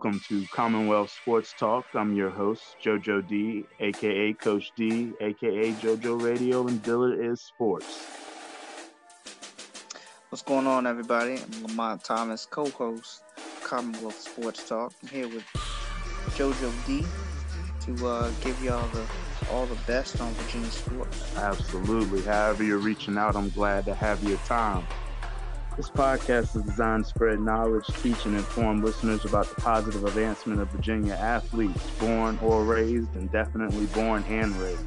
welcome to Commonwealth Sports Talk. I'm your host, JoJo D, aka Coach D, aka JoJo Radio, and Dillard is Sports. What's going on, everybody? I'm Lamont Thomas, co-host Commonwealth Sports Talk. I'm here with JoJo D to uh, give y'all the all the best on Virginia sports. Absolutely. However you're reaching out, I'm glad to have your time. This podcast is designed to spread knowledge, teach, and inform listeners about the positive advancement of Virginia athletes, born or raised, and definitely born and raised.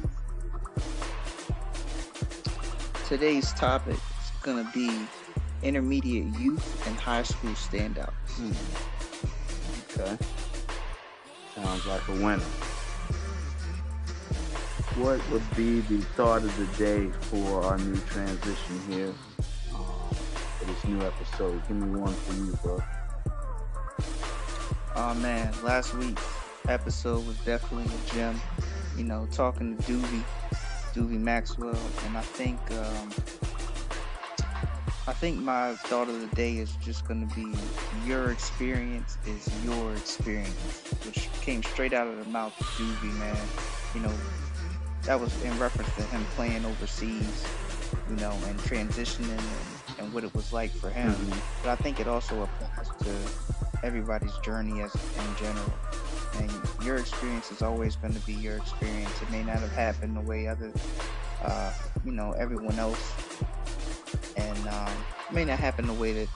Today's topic is going to be intermediate youth and high school standouts. Hmm. Okay. Sounds like a winner. What would be the thought of the day for our new transition here for this new episode? Give me one for you, bro. Oh man, last week's episode was definitely a gem. You know, talking to Doobie, Doobie Maxwell, and I think um, I think my thought of the day is just going to be your experience is your experience, which came straight out of the mouth of Doobie, man. You know, that was in reference to him playing overseas, you know, and transitioning and, and what it was like for him. Mm-hmm. But I think it also applies to everybody's journey as in general. And your experience is always going to be your experience. It may not have happened the way other, uh, you know, everyone else and um, it may not happen the way that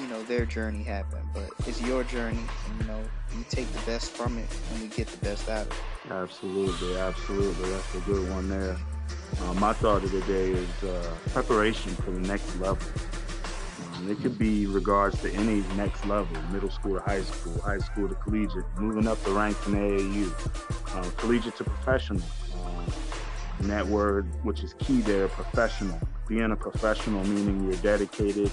you know their journey happened, but it's your journey, and you know you take the best from it, and we get the best out of it. Absolutely, absolutely, that's a good one there. Uh, my thought of the day is uh, preparation for the next level. Um, it could be regards to any next level, middle school to high school, high school to collegiate, moving up the ranks in AAU, uh, collegiate to professional. Um, and that word, which is key there, professional being a professional, meaning you're dedicated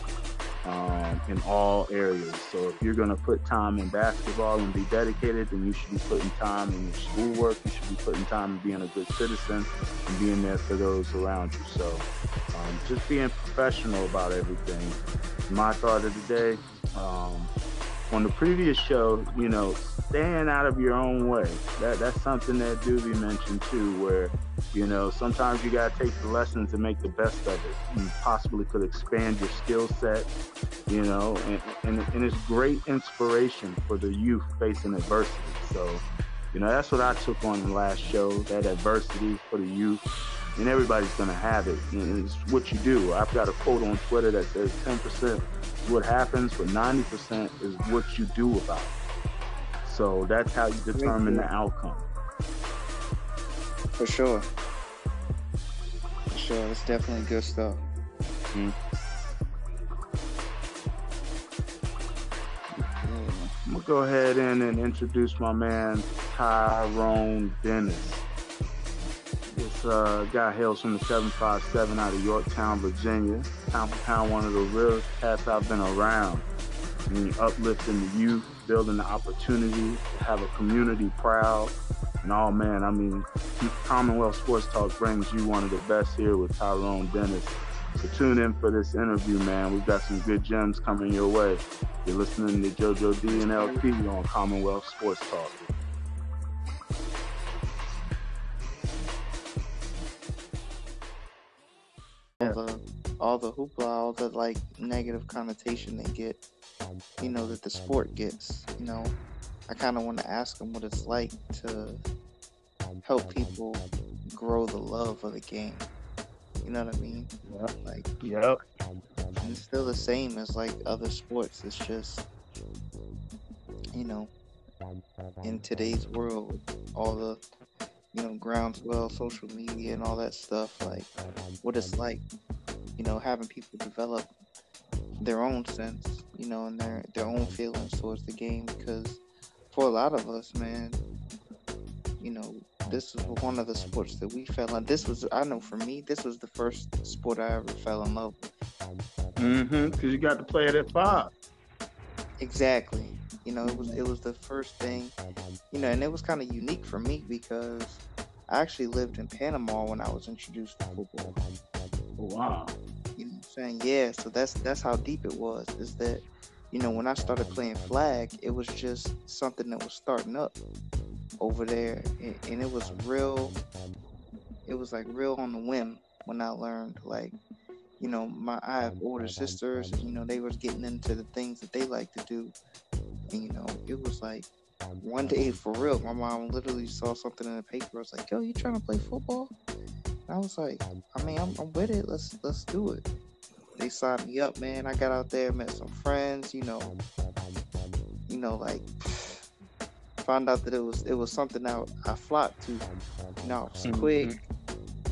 um, in all areas. So if you're going to put time in basketball and be dedicated, then you should be putting time in your schoolwork. You should be putting time in being a good citizen and being there for those around you. So um, just being professional about everything. My thought of the day. Um, on the previous show, you know, staying out of your own way. That that's something that Doobie mentioned too, where you know sometimes you gotta take the lessons and make the best of it. You possibly could expand your skill set, you know, and, and and it's great inspiration for the youth facing adversity. So, you know, that's what I took on the last show. That adversity for the youth. And everybody's gonna have it. And it's what you do. I've got a quote on Twitter that says 10% is what happens, but 90% is what you do about it. So that's how you determine the outcome. For sure. For sure. It's definitely good stuff. Mm. I'm gonna go ahead in and introduce my man Tyrone Dennis. This uh, guy hails from the 757 out of Yorktown, Virginia. Pound for pound, one of the realest cats I've been around. I mean, uplifting the youth, building the opportunity to have a community proud. And all man, I mean, Commonwealth Sports Talk brings you one of the best here with Tyrone Dennis. So tune in for this interview, man. We've got some good gems coming your way. You're listening to JoJo D and LT on Commonwealth Sports Talk. All the, uh, all the hoopla, all the like negative connotation they get you know, that the sport gets. You know, I kind of want to ask them what it's like to help people grow the love of the game. You know what I mean? Yeah. Like, yep. It's still the same as like other sports. It's just, you know, in today's world, all the, you know, groundswell, social media, and all that stuff. Like, what it's like, you know, having people develop their own sense, you know, and their their own feelings towards the game. Because for a lot of us, man, you know, this was one of the sports that we fell in. This was, I know, for me, this was the first sport I ever fell in love with. Mm-hmm. Because you got to play it at five. Exactly. You know, it was it was the first thing, you know, and it was kind of unique for me because I actually lived in Panama when I was introduced to football. Oh, wow you know saying? Yeah, so that's that's how deep it was. Is that you know, when I started playing flag, it was just something that was starting up over there, and, and it was real. It was like real on the whim when I learned like you know, my I have older sisters, you know, they was getting into the things that they like to do. And you know, it was like one day for real, my mom literally saw something in the paper. I was like, "Yo, you trying to play football?" And I was like, "I mean, I'm, I'm with it. Let's let's do it." They signed me up, man. I got out there, met some friends. You know, you know, like found out that it was it was something I I flocked to. You know, it was mm-hmm. quick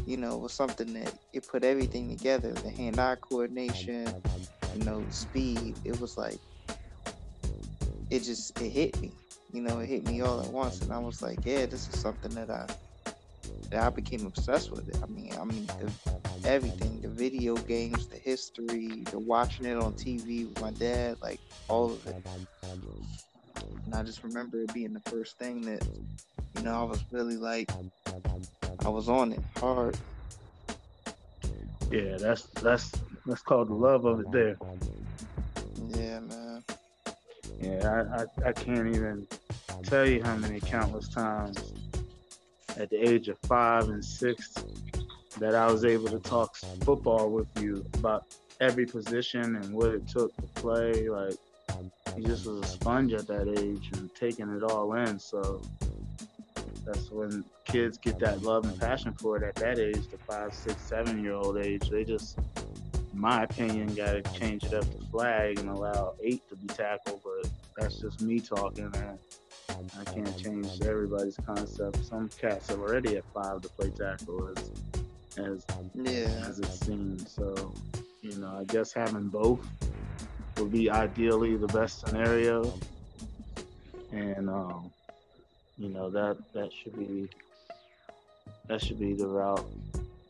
you know, was something that it put everything together the hand eye coordination, you know, speed. It was like, it just, it hit me, you know, it hit me all at once. And I was like, yeah, this is something that I, that I became obsessed with it. I mean, I mean, the, everything, the video games, the history, the watching it on TV with my dad, like all of it. And I just remember it being the first thing that, you know, I was really like, I was on it hard. Yeah, that's that's that's called the love of it there. Yeah, man. Yeah, I, I, I can't even tell you how many countless times at the age of five and six that I was able to talk football with you about every position and what it took to play. Like, he just was a sponge at that age and taking it all in. So that's when kids get that love and passion for it at that age, the five, six, seven year old age. They just, my opinion, got to change it up to flag and allow eight to be tackled. But that's just me talking. And I can't change everybody's concept. Some cats are already at five to play tackle as, as, yeah. as it seems. So, you know, I guess having both would be ideally the best scenario. And, um, you know that that should be that should be the route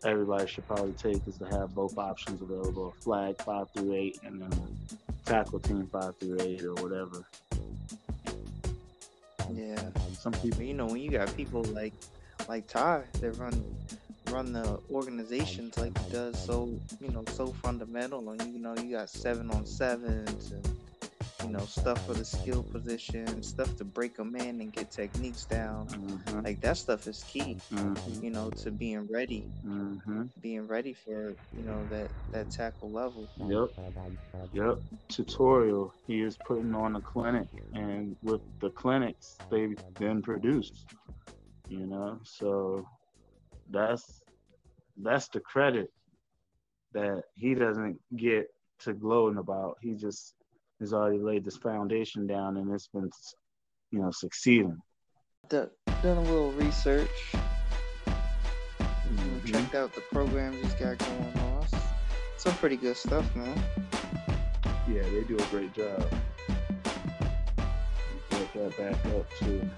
everybody should probably take is to have both options available flag five through eight and then tackle team five through eight or whatever. Yeah. Um, some people you know when you got people like like ty that run run the organizations like he does so you know so fundamental and you know you got seven on sevens and you know, stuff for the skill position, stuff to break them in and get techniques down. Mm-hmm. Like that stuff is key, mm-hmm. you know, to being ready, mm-hmm. being ready for you know that that tackle level. Yep, yep. Tutorial. He is putting on a clinic, and with the clinics, they then produce. You know, so that's that's the credit that he doesn't get to gloating about. He just has already laid this foundation down and it's been, you know, succeeding. Done, a little research. Mm-hmm. Checked out the programs he's got going on. Some pretty good stuff, man. Yeah, they do a great job. Get that back up too.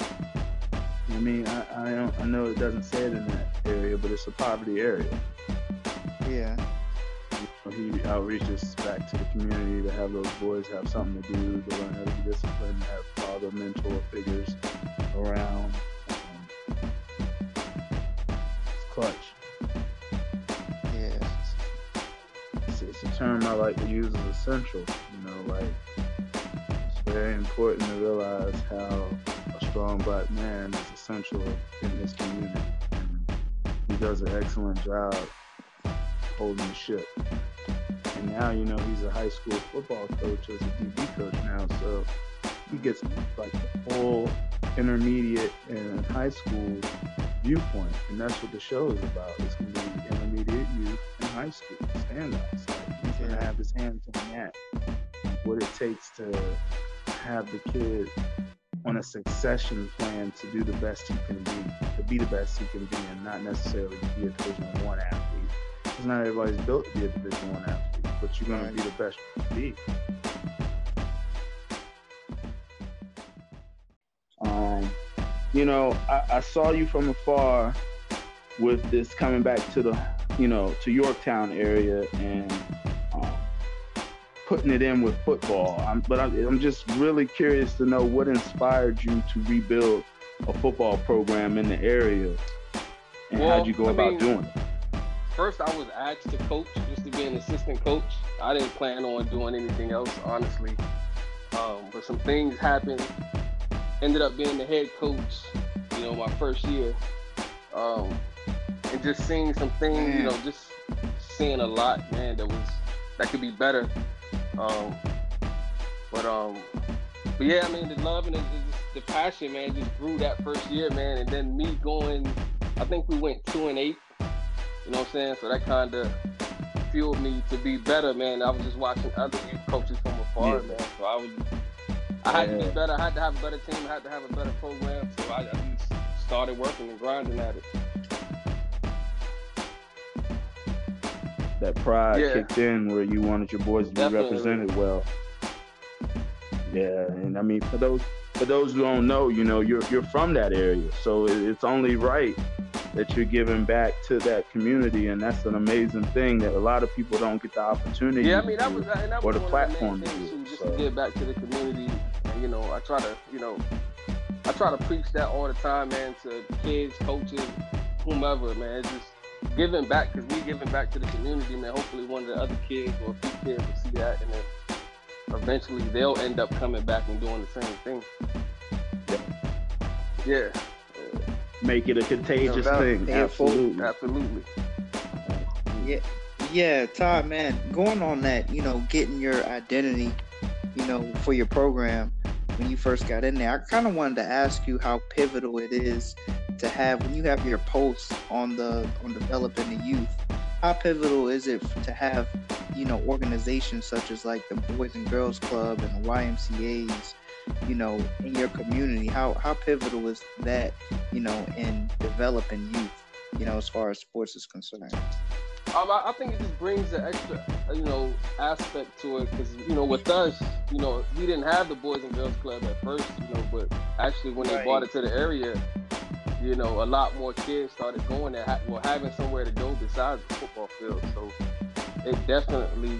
I mean, I, I don't, I know it doesn't say it in that area, but it's a poverty area. Yeah he outreaches back to the community to have those boys have something to do, to learn how to be disciplined, have father mentor figures around. It's clutch. Yeah. It's, it's, a term I like to use as essential. You know, like it's very important to realize how a strong black man is essential in his community. And he does an excellent job holding the ship. And now, you know, he's a high school football coach as a DB coach now. So he gets like the whole intermediate and high school viewpoint. And that's what the show is about. It's going to be intermediate youth and high school standouts. Like he's going to have his hands on that. What it takes to have the kid on a succession plan to do the best he can be, to be the best he can be, and not necessarily to be a Division One athlete. Because not everybody's built to be a Division One athlete but you're gonna be the best you can be. Um, you know, I, I saw you from afar with this coming back to the, you know, to Yorktown area and um, putting it in with football. I'm, but I'm, I'm just really curious to know what inspired you to rebuild a football program in the area, and well, how'd you go I about mean, doing it? First I was asked to coach just to be an assistant coach. I didn't plan on doing anything else, honestly. Um, but some things happened. Ended up being the head coach, you know, my first year. Um, and just seeing some things, you know, just seeing a lot, man, that was that could be better. Um, but um, but yeah, I mean, the love and the, the, passion, man, just grew that first year, man. And then me going, I think we went two and eight. You know what I'm saying? So that kind of fueled me to be better, man. I was just watching other youth coaches from afar, yeah. man. So I was, I had yeah. to be better. I had to have a better team. I had to have a better program. So I, I just started working and grinding at it. That pride yeah. kicked in where you wanted your boys to be represented well. Yeah, and I mean for those for those who don't know, you know, you're you're from that area, so it's only right that you're giving back to that community, and that's an amazing thing that a lot of people don't get the opportunity. Yeah, I mean that was that or the platform to do. Just so. to give back to the community, and you know, I try to, you know, I try to preach that all the time, man, to kids, coaches, whomever, man. It's just giving back because we giving back to the community, man. Hopefully, one of the other kids or a few kids will see that, and then eventually they'll end up coming back and doing the same thing. Yeah. yeah. Make it a contagious no, thing. Absolutely. Absolutely. Yeah. Yeah, Todd, man, going on that, you know, getting your identity, you know, for your program when you first got in there, I kind of wanted to ask you how pivotal it is to have when you have your posts on the on developing the youth. How pivotal is it to have you know organizations such as like the Boys and Girls Club and the YMCA's, you know, in your community? How how pivotal is that, you know, in developing youth, you know, as far as sports is concerned? Um, I, I, think it just brings an extra, you know, aspect to it because you know, with us, you know, we didn't have the Boys and Girls Club at first, you know, but actually when right. they brought it to the area, you know, a lot more kids started going there, well, having somewhere to go besides the football field. So it definitely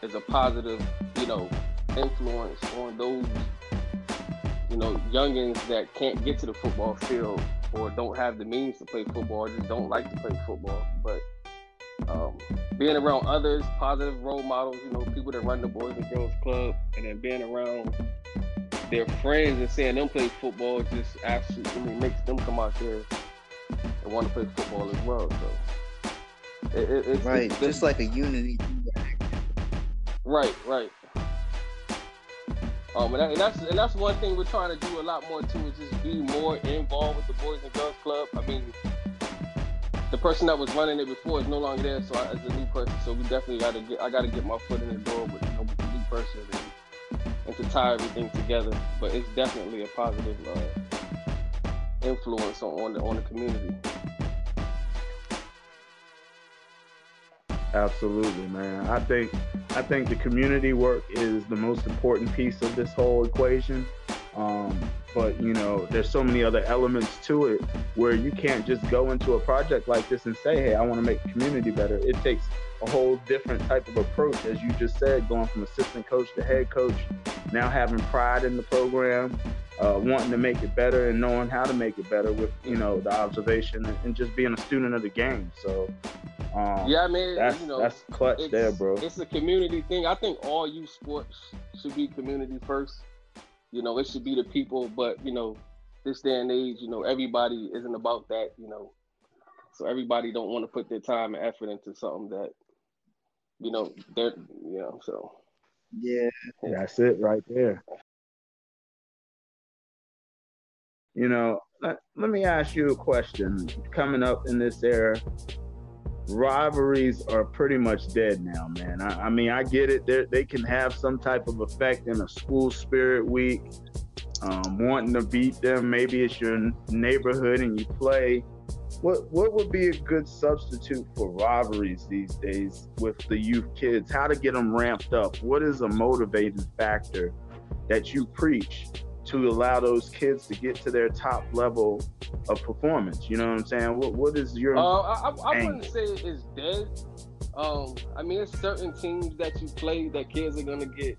is a positive, you know, influence on those, you know, youngins that can't get to the football field or don't have the means to play football or just don't like to play football. But um, being around others, positive role models, you know, people that run the Boys and Girls Club, and then being around their friends and seeing them play football just absolutely makes them come out there and want to play football as well. So it, it, it's right, it's, just like a unity. Right, right. Um, and, that, and, that's and that's one thing we're trying to do a lot more too is just be more involved with the Boys and Girls Club. I mean, the person that was running it before is no longer there, so as a new person, so we definitely got to get I got to get my foot in the door with you know with the new person and, and to tie everything together. But it's definitely a positive uh, influence on, on the on the community. Absolutely, man. I think I think the community work is the most important piece of this whole equation. Um, but you know, there's so many other elements to it where you can't just go into a project like this and say, "Hey, I want to make the community better." It takes a whole different type of approach, as you just said, going from assistant coach to head coach, now having pride in the program, uh, wanting to make it better and knowing how to make it better with you know the observation and just being a student of the game. So um, yeah, I mean, that's, you know, that's clutch there, bro. It's a community thing. I think all youth sports should be community first. You know, it should be the people, but you know, this day and age, you know, everybody isn't about that. You know, so everybody don't want to put their time and effort into something that, you know, they're, you know, so. Yeah. That's it right there. You know, let, let me ask you a question. Coming up in this era, rivalries are pretty much dead now, man. I, I mean, I get it. They're, they can have some type of effect in a school spirit week, um, wanting to beat them. Maybe it's your neighborhood and you play. What what would be a good substitute for rivalries these days with the youth kids? How to get them ramped up? What is a motivating factor that you preach to allow those kids to get to their top level of performance. You know what I'm saying? What What is your? Uh, I, I, wouldn't say it's dead. Um, I mean, it's certain teams that you play that kids are gonna get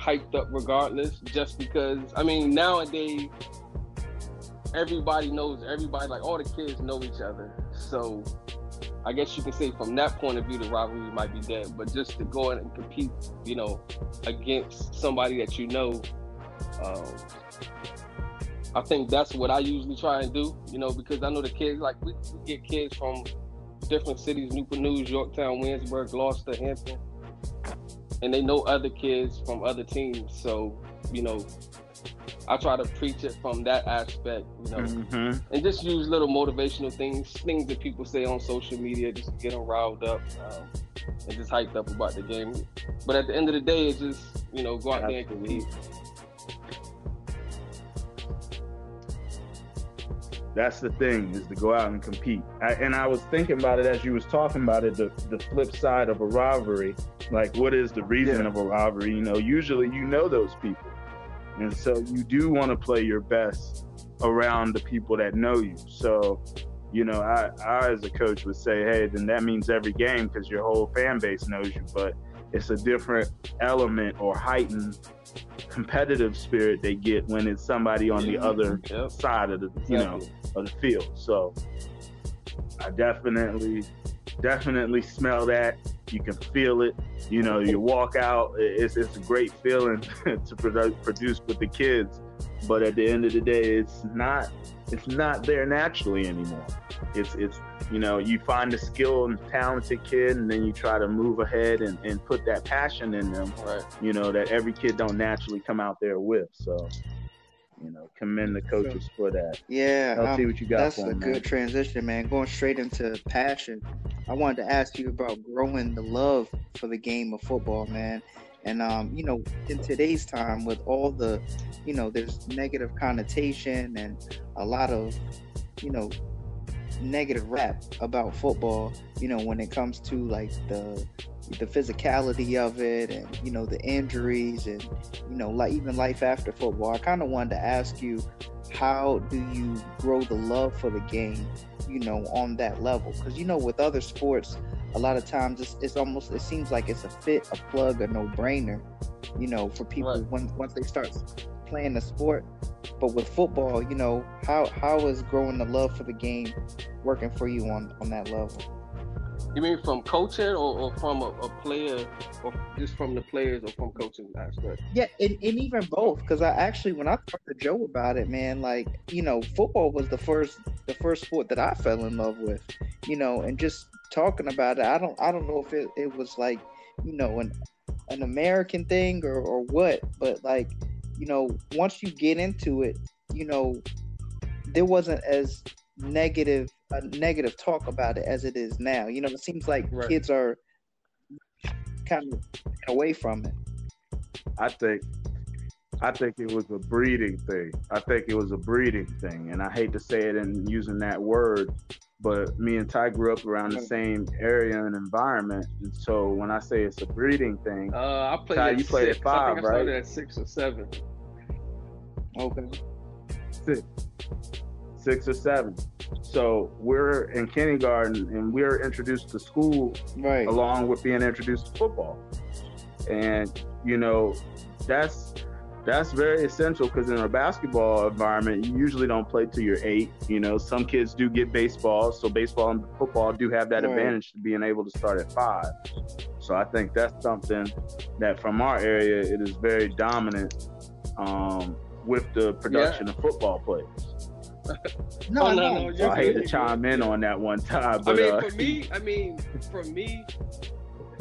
hyped up regardless, just because. I mean, nowadays everybody knows everybody. Like all the kids know each other, so I guess you can say from that point of view, the rivalry might be dead. But just to go in and compete, you know, against somebody that you know, um, I think that's what I usually try and do. You know, because I know the kids like we, we get kids from different cities: Newport News, Yorktown, Williamsburg, Gloucester, Hampton, and they know other kids from other teams. So you know, I try to preach it from that aspect, you know, mm-hmm. and just use little motivational things, things that people say on social media, just to get them riled up um, and just hyped up about the game. But at the end of the day, it's just you know go out there and compete. That's the thing is to go out and compete. I, and I was thinking about it as you was talking about it. The the flip side of a rivalry, like what is the reason yeah. of a rivalry? You know, usually you know those people and so you do want to play your best around the people that know you. So, you know, I, I as a coach would say, hey, then that means every game because your whole fan base knows you. But it's a different element or heightened competitive spirit they get when it's somebody on the other yep. side of the you know of the field. So I definitely definitely smell that. You can feel it. You know, you walk out. It's it's a great feeling to produce with the kids, but at the end of the day, it's not it's not there naturally anymore. It's it's you know you find a skilled and talented kid, and then you try to move ahead and, and put that passion in them. Right. You know that every kid don't naturally come out there with. So you know, commend the coaches for that. Yeah, I'll um, see what you got. That's a them, good man. transition, man. Going straight into passion. I wanted to ask you about growing the love for the game of football, man. And um, you know, in today's time, with all the, you know, there's negative connotation and a lot of, you know, negative rap about football. You know, when it comes to like the the physicality of it and you know the injuries and you know like even life after football i kind of wanted to ask you how do you grow the love for the game you know on that level because you know with other sports a lot of times it's, it's almost it seems like it's a fit a plug a no-brainer you know for people right. when once they start playing the sport but with football you know how how is growing the love for the game working for you on on that level you mean from coaching or, or from a, a, player, or just from the players or from coaching aspect? Yeah, and, and even both. Because I actually, when I talked to Joe about it, man, like you know, football was the first the first sport that I fell in love with. You know, and just talking about it, I don't I don't know if it, it was like you know an an American thing or or what, but like you know, once you get into it, you know, there wasn't as negative a negative talk about it as it is now. You know, it seems like right. kids are kind of away from it. I think I think it was a breeding thing. I think it was a breeding thing, and I hate to say it in using that word, but me and Ty grew up around the same area and environment, and so when I say it's a breeding thing, uh, I played. Ty, you six. played at five, I right? at six or seven. Okay. Six six or seven. So we're in kindergarten and we're introduced to school right. along with being introduced to football. And you know, that's that's very essential because in a basketball environment, you usually don't play till you're eight. You know, some kids do get baseball, so baseball and football do have that right. advantage to being able to start at five. So I think that's something that from our area, it is very dominant um, with the production yeah. of football players. no, oh, no, no. I hate to chime in on that one time, but I mean, uh, for me, I mean, for me,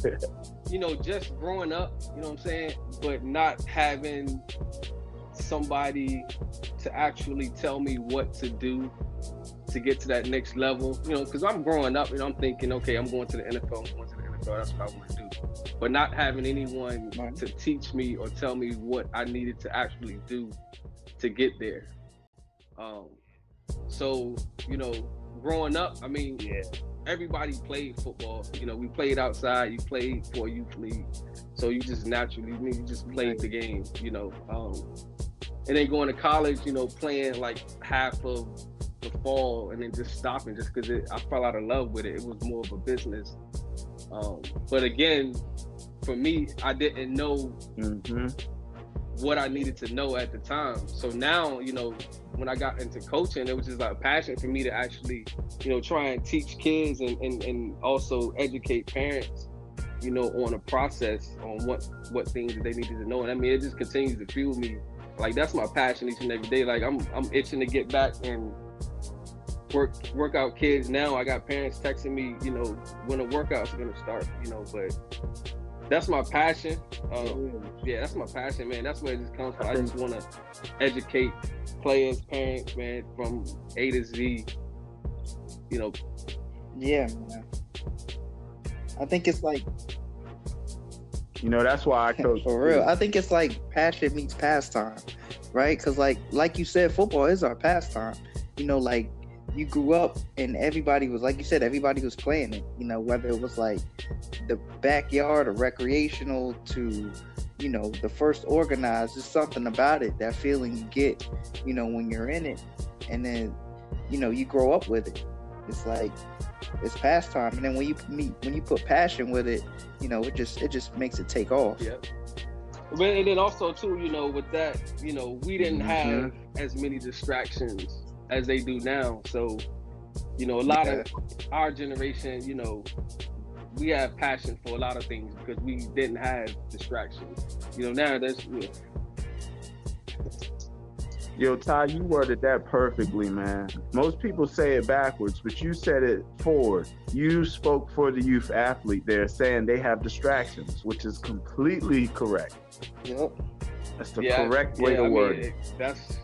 you know, just growing up, you know what I'm saying, but not having somebody to actually tell me what to do to get to that next level, you know, because I'm growing up and I'm thinking, okay, I'm going to the NFL, I'm going to the NFL, that's what I want to do. But not having anyone right. to teach me or tell me what I needed to actually do to get there. Um, so, you know, growing up, I mean, yeah. Everybody played football. You know, we played outside, you played for a youth league. So you just naturally, you just played the game, you know. Um, and then going to college, you know, playing like half of the fall and then just stopping just because I fell out of love with it. It was more of a business. Um, but again, for me, I didn't know mm-hmm. what I needed to know at the time. So now, you know, when I got into coaching, it was just like a passion for me to actually, you know, try and teach kids and, and, and also educate parents, you know, on a process on what what things that they needed to know. And I mean, it just continues to fuel me. Like that's my passion each and every day. Like I'm I'm itching to get back and work work out kids now. I got parents texting me, you know, when the workouts are gonna start, you know, but that's my passion. Um, yeah, that's my passion, man. That's where it just comes from. I just want to educate players, parents, man, from A to Z. You know. Yeah, man. I think it's like. You know, that's why I coach. For real, I think it's like passion meets pastime, right? Because like, like you said, football is our pastime. You know, like you grew up and everybody was like you said everybody was playing it you know whether it was like the backyard or recreational to you know the first organized there's something about it that feeling you get you know when you're in it. And then you know you grow up with it. It's like it's pastime. And then when you meet when you put passion with it you know it just it just makes it take off. Yeah but and then also too you know with that you know we didn't mm-hmm. have as many distractions as they do now. So, you know, a lot yeah. of our generation, you know, we have passion for a lot of things because we didn't have distractions. You know, now that's know, Yo, Ty, you worded that perfectly, man. Most people say it backwards, but you said it forward. You spoke for the youth athlete there, saying they have distractions, which is completely correct. Yep. That's the yeah, correct way yeah, to I word mean, it. That's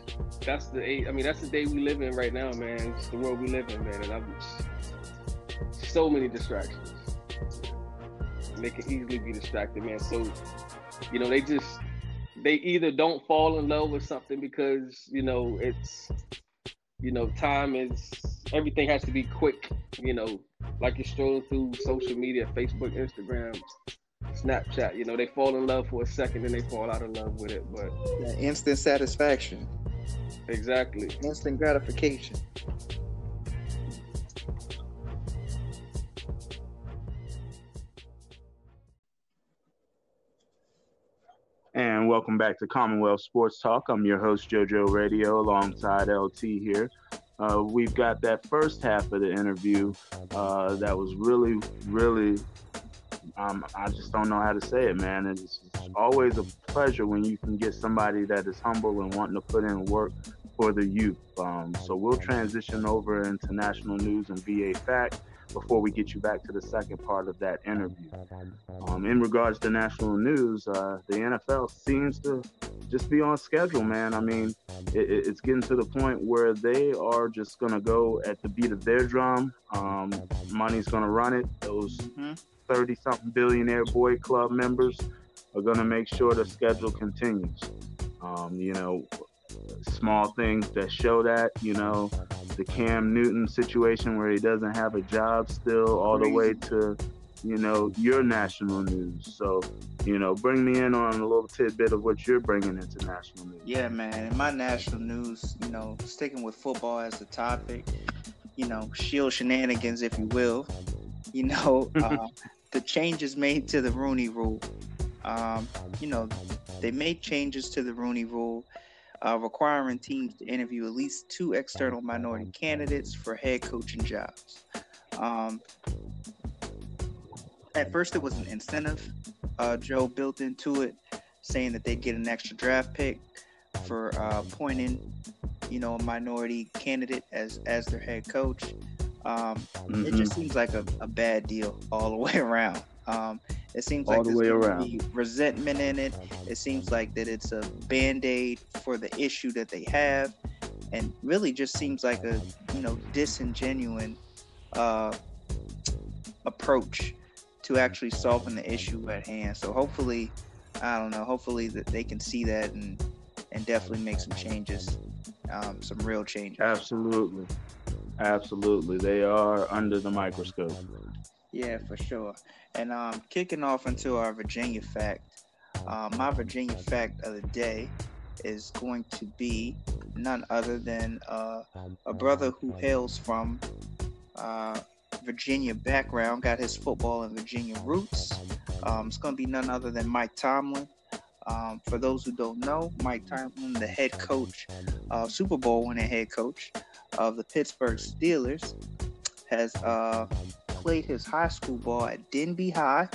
that's the. I mean, that's the day we live in right now, man. It's the world we live in, man. And I'm so many distractions. And they can easily be distracted, man. So, you know, they just they either don't fall in love with something because you know it's you know time is everything has to be quick. You know, like you're strolling through social media, Facebook, Instagram, Snapchat. You know, they fall in love for a second and they fall out of love with it. But yeah, instant satisfaction. Exactly. Instant gratification. And welcome back to Commonwealth Sports Talk. I'm your host, JoJo Radio, alongside LT here. Uh, we've got that first half of the interview uh, that was really, really, um, I just don't know how to say it, man. It's, always a pleasure when you can get somebody that is humble and wanting to put in work for the youth. Um, so we'll transition over into national news and VA fact before we get you back to the second part of that interview. Um, in regards to national news, uh, the NFL seems to just be on schedule, man. I mean, it, it's getting to the point where they are just going to go at the beat of their drum. Um, money's going to run it. Those 30 something billionaire boy club members are going to make sure the schedule continues. Um, you know, small things that show that, you know, the Cam Newton situation where he doesn't have a job still, all the way to, you know, your national news. So, you know, bring me in on a little tidbit of what you're bringing into national news. Yeah, man. In my national news, you know, sticking with football as the topic, you know, shield shenanigans, if you will. You know, uh, the changes made to the Rooney Rule. Um, you know, they made changes to the Rooney Rule uh, requiring teams to interview at least two external minority candidates for head coaching jobs. Um, at first, it was an incentive uh, Joe built into it, saying that they'd get an extra draft pick for uh, appointing, you know, a minority candidate as as their head coach. Um, mm-hmm. It just seems like a, a bad deal all the way around. Um, it seems All like the way around. resentment in it. It seems like that it's a band aid for the issue that they have, and really just seems like a you know disingenuous uh, approach to actually solving the issue at hand. So hopefully, I don't know. Hopefully that they can see that and and definitely make some changes, um, some real changes. Absolutely, absolutely. They are under the microscope. Yeah, for sure. And um, kicking off into our Virginia fact, uh, my Virginia fact of the day is going to be none other than uh, a brother who hails from uh, Virginia background, got his football and Virginia roots. Um, it's going to be none other than Mike Tomlin. Um, for those who don't know, Mike Tomlin, the head coach, uh, Super Bowl winning head coach of the Pittsburgh Steelers, has uh, played his high school ball at Denbigh High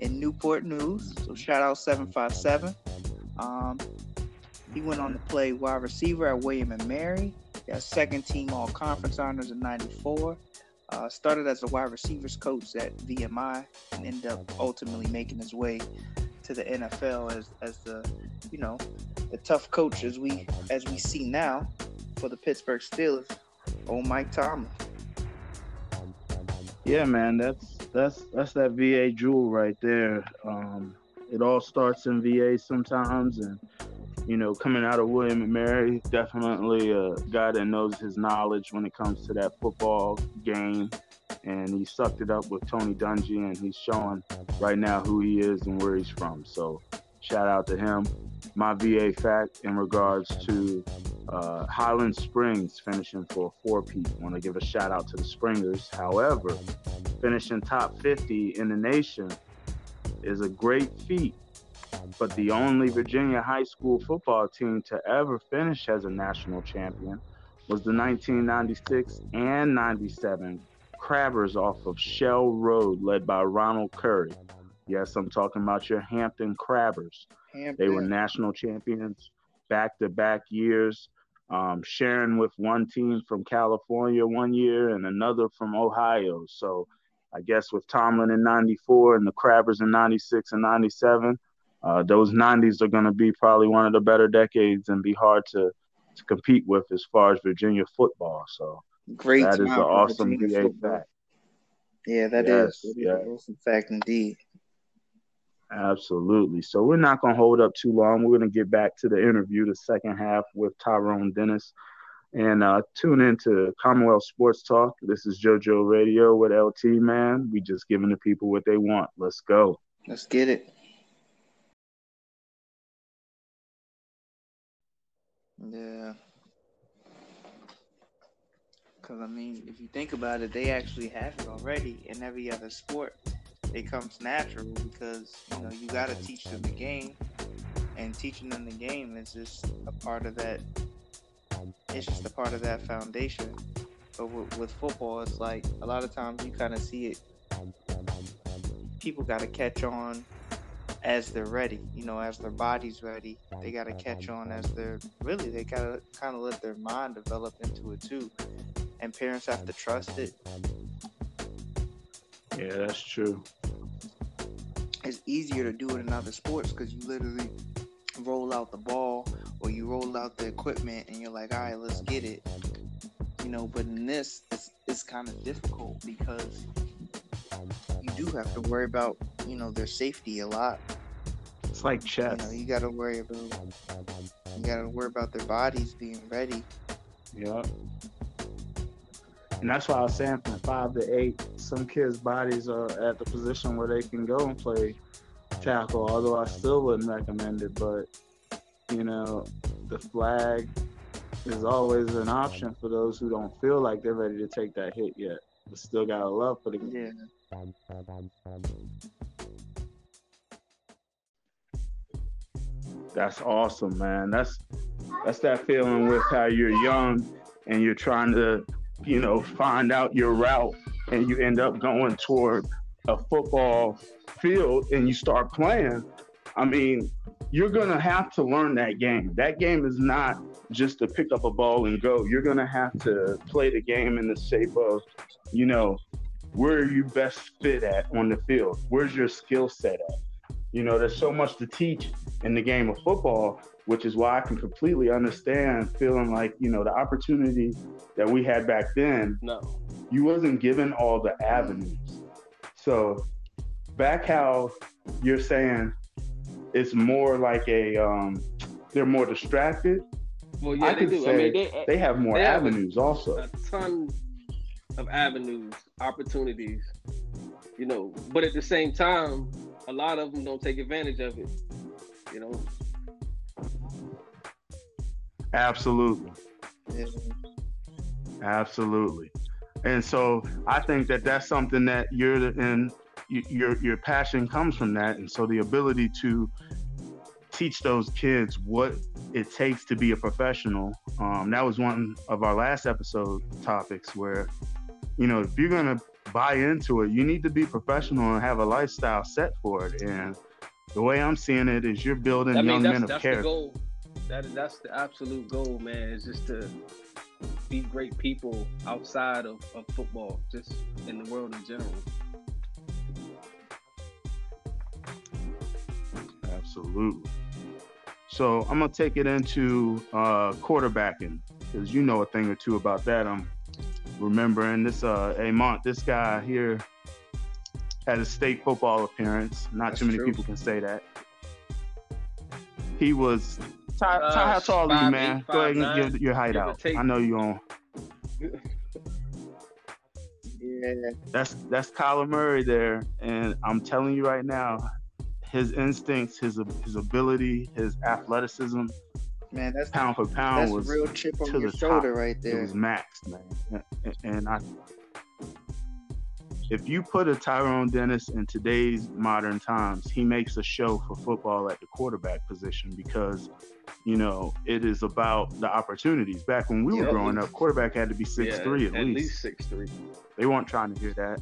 in Newport News. So shout out 757. Um, he went on to play wide receiver at William and Mary. He got second team all conference honors in 94. Uh, started as a wide receivers coach at VMI and ended up ultimately making his way to the NFL as, as the you know the tough coach as we as we see now for the Pittsburgh Steelers. Oh, Mike Tomlin. Yeah, man, that's that's that's that VA jewel right there. Um, it all starts in VA sometimes, and you know, coming out of William and Mary, definitely a guy that knows his knowledge when it comes to that football game. And he sucked it up with Tony Dungy, and he's showing right now who he is and where he's from. So, shout out to him. My VA fact in regards to uh, Highland Springs finishing for a four-peat. Want to give a shout out to the Springers. However, finishing top 50 in the nation is a great feat but the only Virginia high school football team to ever finish as a national champion was the 1996 and 97 Crabbers off of Shell Road, led by Ronald Curry. Yes, I'm talking about your Hampton Crabbers. Hampton. They were national champions back to back years, um, sharing with one team from California one year and another from Ohio. So I guess with Tomlin in 94 and the Crabbers in 96 and 97, uh, those 90s are going to be probably one of the better decades and be hard to, to compete with as far as Virginia football. So great. That is an awesome VA fact. Yeah, that yes, is. yes. awesome fact indeed. Absolutely. So we're not going to hold up too long. We're going to get back to the interview, the second half with Tyrone Dennis. And uh, tune in to Commonwealth Sports Talk. This is JoJo Radio with LT, man. We just giving the people what they want. Let's go. Let's get it. Yeah. Because, I mean, if you think about it, they actually have it already in every other sport. It comes natural because, you know, you got to teach them the game. And teaching them the game is just a part of that. It's just a part of that foundation. But with, with football, it's like a lot of times you kind of see it. People got to catch on as they're ready, you know, as their body's ready. They got to catch on as they're really, they got to kind of let their mind develop into it too. And parents have to trust it. Yeah, that's true. It's easier to do it in other sports because you literally roll out the ball or you roll out the equipment and you're like, all right, let's get it. You know, but in this, it's, it's kind of difficult because you do have to worry about you know their safety a lot. It's like chess. You know, you got to worry about you got to worry about their bodies being ready. Yeah. And that's why I was saying from five to eight, some kids' bodies are at the position where they can go and play tackle. Although I still wouldn't recommend it, but you know, the flag is always an option for those who don't feel like they're ready to take that hit yet, but still got a love for the game. Yeah. That's awesome, man. That's that's that feeling with how you're young and you're trying to, you know, find out your route and you end up going toward a football field and you start playing. I mean, you're gonna have to learn that game. That game is not just to pick up a ball and go. You're gonna have to play the game in the shape of, you know, where are you best fit at on the field? Where's your skill set at? You know, there's so much to teach in the game of football, which is why I can completely understand feeling like, you know, the opportunity that we had back then, no. you wasn't given all the avenues. So back how you're saying it's more like a um they're more distracted. Well, yeah, I they do. I mean, they, they have more they avenues have a, also. A ton of avenues, opportunities, you know. But at the same time, a lot of them don't take advantage of it. You know. Absolutely. Yeah. Absolutely. And so I think that that's something that you're in your your passion comes from that and so the ability to teach those kids what it takes to be a professional. Um, that was one of our last episode topics where, you know, if you're gonna buy into it, you need to be professional and have a lifestyle set for it. And the way I'm seeing it is you're building I mean, young men of that's character. That is that's the absolute goal, man. Is just to be great people outside of, of football, just in the world in general. Absolutely. So I'm gonna take it into uh, quarterbacking because you know a thing or two about that. I'm remembering this. Uh, Amont, this guy here had a state football appearance. Not That's too many true. people can say that. He was. Ty, uh, Ty how tall are you, man? Eight, Go ahead and nine, give your height out. I know you on. yeah. That's that's Kyler Murray there, and I'm telling you right now, his instincts, his his ability, his athleticism, man, that's pound for pound that's was real chip on your shoulder top. right there. It was maxed, man. And, and I, if you put a Tyrone Dennis in today's modern times, he makes a show for football at the quarterback position because, you know, it is about the opportunities. Back when we yeah, were growing up, quarterback had to be six yeah, three at, at least. least six three. They weren't trying to hear that.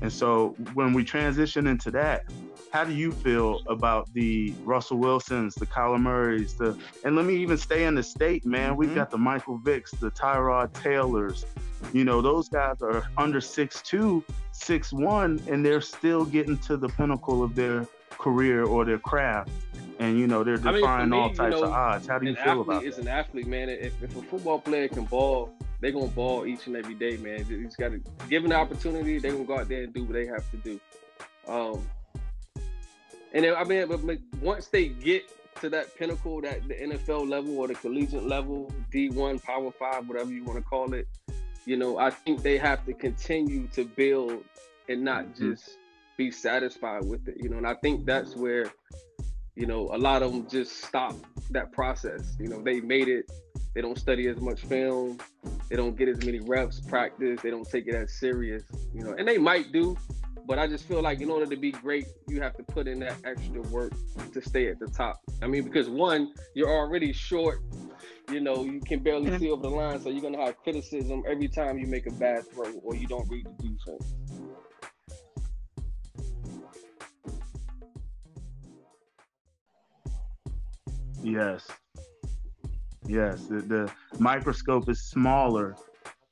And so when we transition into that, how do you feel about the Russell Wilsons, the Kyler Murrays, the and let me even stay in the state, man. Mm-hmm. We've got the Michael Vicks, the Tyrod Taylors. You know, those guys are under 6'2, 6'1, and they're still getting to the pinnacle of their career or their craft. And you know, they're defying I mean, me, all types you know, of odds. How do you feel about it? it? Is an athlete, man. If, if a football player can ball they're gonna ball each and every day, man. You just gotta give an opportunity. They gonna go out there and do what they have to do. Um, and I mean, once they get to that pinnacle, that the NFL level or the collegiate level, D1, Power Five, whatever you want to call it, you know, I think they have to continue to build and not mm-hmm. just be satisfied with it. You know, and I think that's where, you know, a lot of them just stop that process. You know, they made it they don't study as much film. They don't get as many reps, practice. They don't take it as serious, you know. And they might do, but I just feel like in order to be great, you have to put in that extra work to stay at the top. I mean, because one, you're already short. You know, you can barely see over the line, so you're gonna have criticism every time you make a bad throw or you don't read the defense. Yes, Yes, the, the microscope is smaller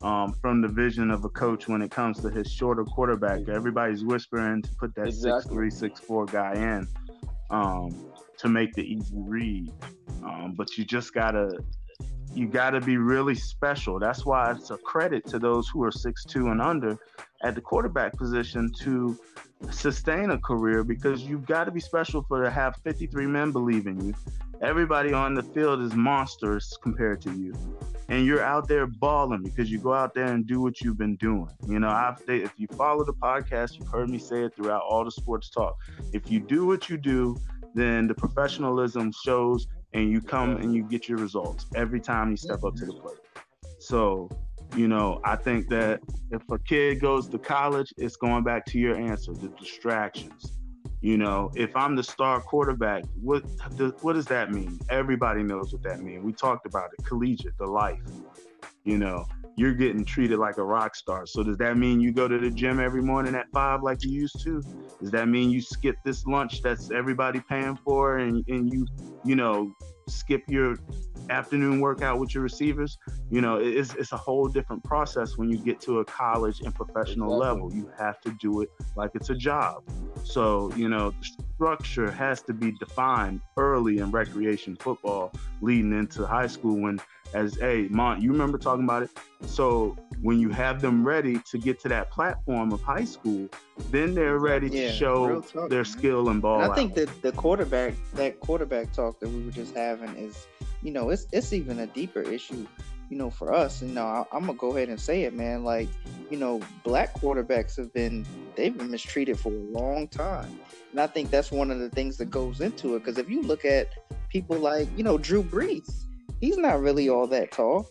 um, from the vision of a coach when it comes to his shorter quarterback. Everybody's whispering to put that exactly. six three, six four guy in um, to make the easy read. Um, but you just gotta you gotta be really special. That's why it's a credit to those who are six two and under at the quarterback position to sustain a career because you've got to be special for to have 53 men believe in you everybody on the field is monsters compared to you. And you're out there balling because you go out there and do what you've been doing. You know I've, if you follow the podcast you've heard me say it throughout all the sports talk. If you do what you do then the professionalism shows and you come and you get your results every time you step up to the plate. So you know i think that if a kid goes to college it's going back to your answer the distractions you know, if I'm the star quarterback, what what does that mean? Everybody knows what that means. We talked about it, collegiate, the life. You know, you're getting treated like a rock star. So does that mean you go to the gym every morning at five like you used to? Does that mean you skip this lunch that's everybody paying for and, and you, you know, skip your afternoon workout with your receivers? You know, it's, it's a whole different process when you get to a college and professional exactly. level. You have to do it like it's a job. So, you know, the structure has to be defined early in recreation football leading into high school when as hey Mont, you remember talking about it. So when you have them ready to get to that platform of high school, then they're ready yeah, to show talk, their man. skill and ball. And I think that the quarterback that quarterback talk that we were just having is, you know, it's it's even a deeper issue. You know, for us, you know, I, I'm gonna go ahead and say it, man. Like, you know, black quarterbacks have been they've been mistreated for a long time, and I think that's one of the things that goes into it. Because if you look at people like, you know, Drew Brees, he's not really all that tall.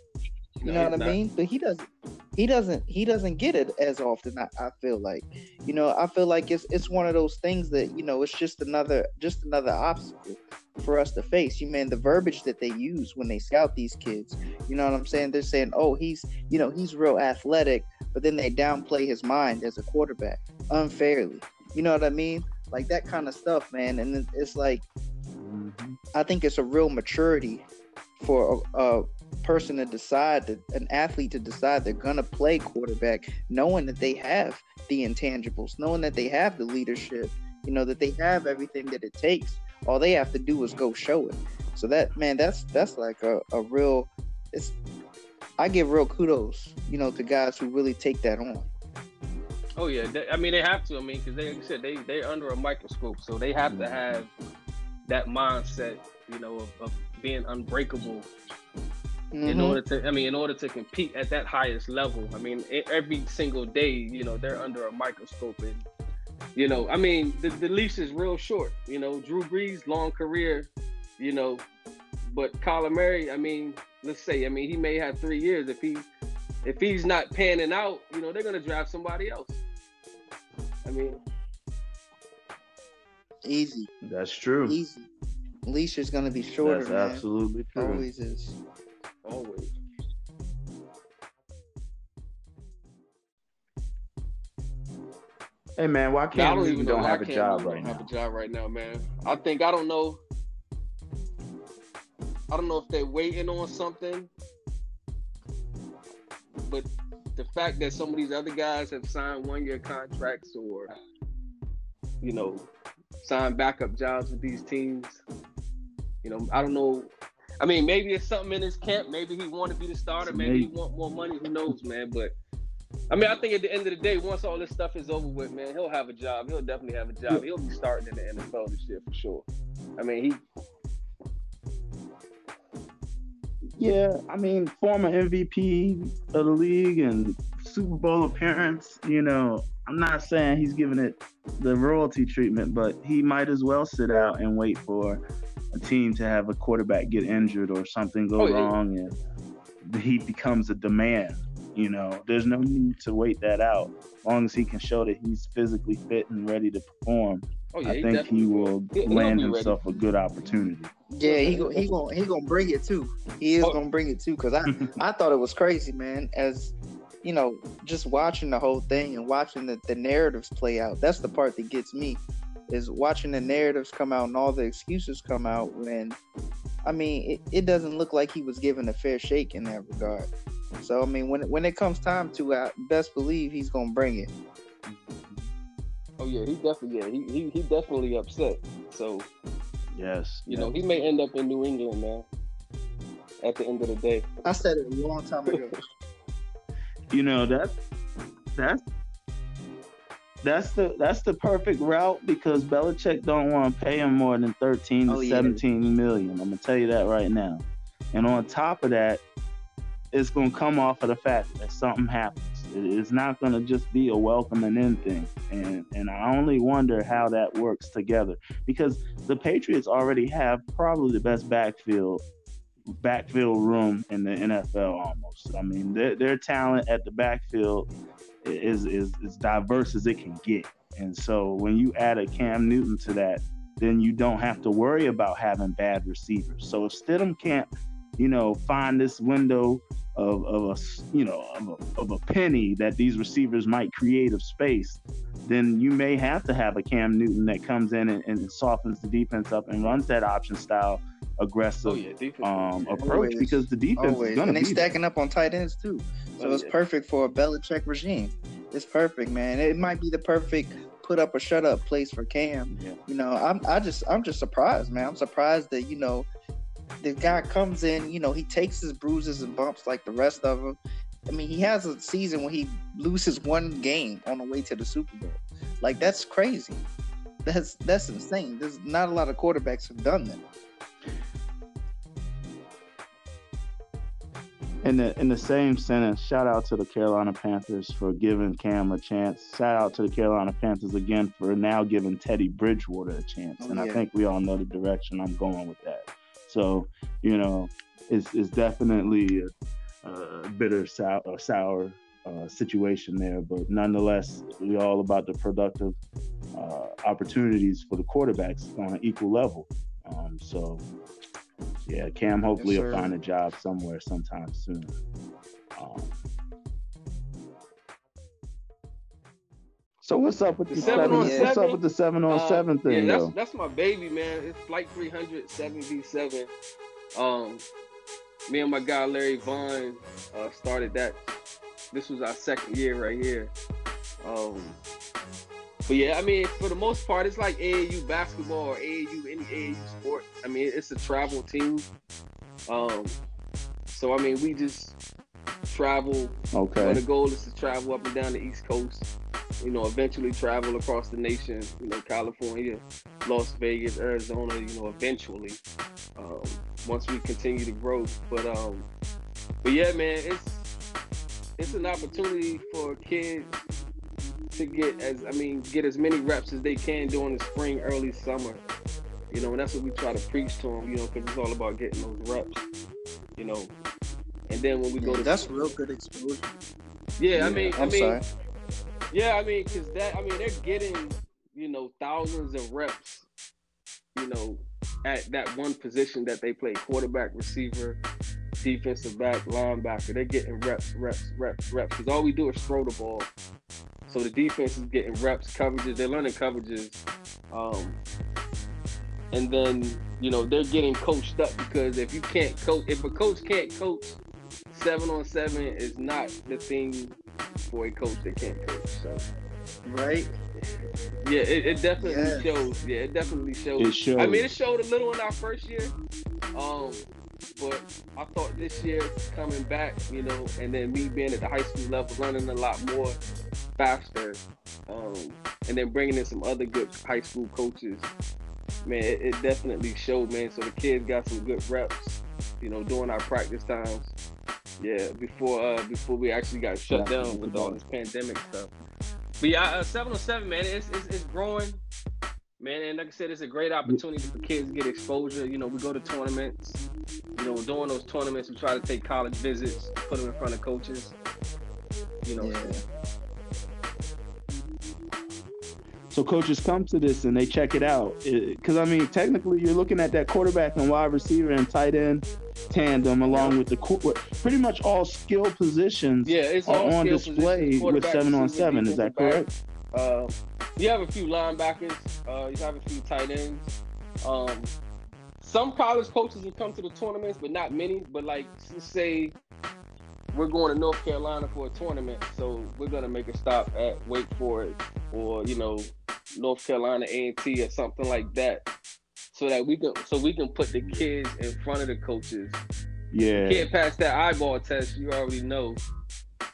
You no, know what I not. mean? But he doesn't he doesn't he doesn't get it as often I, I, feel like you know i feel like it's it's one of those things that you know it's just another just another obstacle for us to face you man the verbiage that they use when they scout these kids you know what i'm saying they're saying oh he's you know he's real athletic but then they downplay his mind as a quarterback unfairly you know what i mean like that kind of stuff man and it's like mm-hmm. i think it's a real maturity for a, a person to decide an athlete to decide they're gonna play quarterback, knowing that they have the intangibles, knowing that they have the leadership, you know, that they have everything that it takes. All they have to do is go show it. So that man, that's that's like a, a real it's I give real kudos, you know, to guys who really take that on. Oh yeah, they, I mean they have to. I mean, because they like said they they're under a microscope, so they have to have that mindset, you know, of, of being unbreakable mm-hmm. in order to i mean in order to compete at that highest level i mean every single day you know they're under a microscope and you know i mean the, the leash is real short you know drew brees long career you know but Kyler Murray, I mean, let's say, I mean, he may have three years. If he if he's not panning out, you know, they're gonna draft somebody else. I mean, easy. That's true. Easy. Leash is gonna be shorter. That's man. absolutely true. Always is. Always. Hey man, why can't I don't even don't have a job right now? Have a job right now, man. I think I don't know. I don't know if they're waiting on something, but the fact that some of these other guys have signed one-year contracts or, you know, signed backup jobs with these teams, you know, I don't know I mean, maybe it's something in his camp. Maybe he want to be the starter. Maybe he want more money. Who knows, man? But I mean, I think at the end of the day, once all this stuff is over with, man, he'll have a job. He'll definitely have a job. He'll be starting in the NFL this year for sure. I mean, he. Yeah, I mean, former MVP of the league and Super Bowl appearance. You know, I'm not saying he's giving it the royalty treatment, but he might as well sit out and wait for a team to have a quarterback get injured or something go oh, yeah. wrong and he becomes a demand. You know, there's no need to wait that out. As long as he can show that he's physically fit and ready to perform, oh, yeah, I think he will will land himself ready. a good opportunity. Yeah, he go, he gonna he gonna bring it too. He is oh. gonna bring it too. Cause I I thought it was crazy, man. As you know, just watching the whole thing and watching the, the narratives play out. That's the part that gets me is watching the narratives come out and all the excuses come out when I mean it, it doesn't look like he was given a fair shake in that regard. So I mean when when it comes time to I best believe he's gonna bring it. Oh yeah, he definitely yeah, he he, he definitely upset. So yes. You know, he may end up in New England, man. At the end of the day. I said it a long time ago. you know, that that's that's the that's the perfect route because Belichick don't want to pay him more than thirteen to oh, seventeen yeah. million. I'm gonna tell you that right now. And on top of that, it's gonna come off of the fact that something happens. It's not gonna just be a welcoming in thing. And and I only wonder how that works together because the Patriots already have probably the best backfield backfield room in the NFL almost. I mean, their, their talent at the backfield is, is as diverse as it can get. And so when you add a Cam Newton to that, then you don't have to worry about having bad receivers. So if Stidham can't, you know, find this window of, of a you know of a, of a penny that these receivers might create of space, then you may have to have a Cam Newton that comes in and, and softens the defense up and runs that option style aggressive oh, yeah, um, approach Always. because the defense Always. is going to be they stacking there. up on tight ends too. So oh, it's yeah. perfect for a Belichick regime. It's perfect, man. It might be the perfect put up or shut up place for Cam. Yeah. You know, I'm I just I'm just surprised, man. I'm surprised that you know the guy comes in. You know, he takes his bruises and bumps like the rest of them. I mean, he has a season when he loses one game on the way to the Super Bowl. Like that's crazy. That's that's insane. There's not a lot of quarterbacks have done that. in the in the same sentence, shout out to the Carolina Panthers for giving Cam a chance. Shout out to the Carolina Panthers again for now giving Teddy Bridgewater a chance. Oh, and yeah. I think we all know the direction I'm going with that. So, you know, it's, it's definitely a, a bitter sour, sour uh, situation there. But nonetheless, we're all about the productive uh, opportunities for the quarterbacks on an equal level. Um, so, yeah, Cam hopefully yes, will find a job somewhere sometime soon. Um, so what's up with the, the seven, seven on seven? What's up with the seven on uh, seven thing? Yeah, that's, that's my baby, man. It's flight 300 7v7. Um, me and my guy Larry Vaughn uh, started that. This was our second year right here. Um, but yeah, I mean, for the most part, it's like AAU basketball or AAU any AAU sport. I mean, it's a travel team. Um, so I mean, we just travel. Okay. the goal is to travel up and down the East Coast. You know, eventually travel across the nation. You know, California, Las Vegas, Arizona. You know, eventually. Um, once we continue to grow. But um, but yeah, man, it's it's an opportunity for kids to get as I mean get as many reps as they can during the spring, early summer. You know, and that's what we try to preach to them. You know, because it's all about getting those reps. You know, and then when we yeah, go to that's real good exposure. Yeah, yeah I mean, I'm I mean, sorry. Yeah, I mean, because that I mean they're getting you know thousands of reps. You know, at that one position that they play quarterback, receiver, defensive back, linebacker. They're getting reps, reps, reps, reps. Because all we do is throw the ball. So the defense is getting reps, coverages. They're learning coverages. Um, and then, you know, they're getting coached up because if you can't coach, if a coach can't coach, seven on seven is not the thing for a coach that can't coach. So, right. Yeah, it, it definitely yes. shows. Yeah, it definitely shows. It shows. I mean, it showed a little in our first year. Um, but I thought this year coming back, you know, and then me being at the high school level, learning a lot more faster, um, and then bringing in some other good high school coaches, man, it, it definitely showed, man. So the kids got some good reps, you know, during our practice times. Yeah, before uh before we actually got shut down with all this pandemic stuff. But yeah, uh, seven on seven, man, it's, it's, it's growing, man. And like I said, it's a great opportunity for kids to get exposure. You know, we go to tournaments. You know, during those tournaments, we try to take college visits, put them in front of coaches. You know. Yeah. So coaches come to this and they check it out. Because I mean, technically, you're looking at that quarterback and wide receiver and tight end tandem along with the pretty much all skill positions yeah, it's are on display with seven on seven. Is that correct? Uh, you have a few linebackers. Uh, you have a few tight ends. Um, some college coaches will come to the tournaments, but not many. But like, let's say we're going to North Carolina for a tournament, so we're gonna make a stop at Wake Forest or you know North Carolina A and T or something like that so that we can so we can put the kids in front of the coaches. Yeah. can't pass that eyeball test, you already know,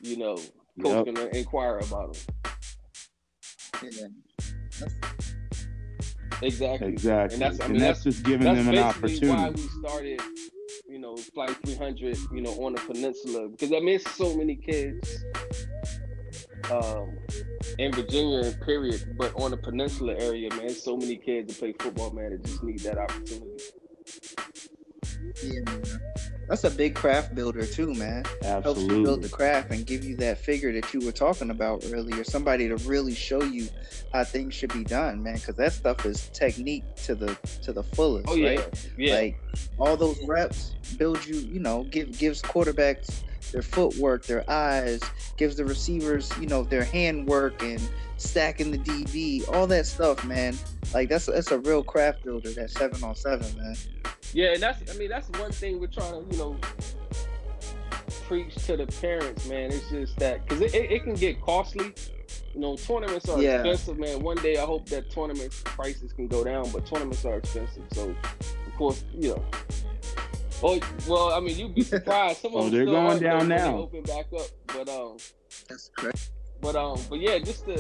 you know, coach yep. gonna inquire about them. Yeah. Exactly. Exactly. And that's I mean and that's, that's, just giving that's them an opportunity. Why we started, you know, Flight 300, you know, on the peninsula because I miss so many kids um, in Virginia, period, but on the peninsula area, man, so many kids that play football, man, that just need that opportunity. Yeah, man. That's a big craft builder too, man. Absolutely. Helps you build the craft and give you that figure that you were talking about earlier. Somebody to really show you how things should be done, man. Because that stuff is technique to the to the fullest, oh, yeah. right? Yeah. Like all those reps build you. You know, give gives quarterbacks their footwork, their eyes, gives the receivers, you know, their handwork and stacking the DB, all that stuff, man. Like that's that's a real craft builder. That seven on seven, man. Yeah, and that's I mean that's one thing we're trying to you know preach to the parents, man. It's just that because it, it, it, can get costly. You know, tournaments are yeah. expensive, man. One day I hope that tournament prices can go down, but tournaments are expensive. So, of course, you know, Oh well, I mean, you'd be surprised. Some of oh, they're going down now. Open back up, but um, that's correct. But um, but yeah, just to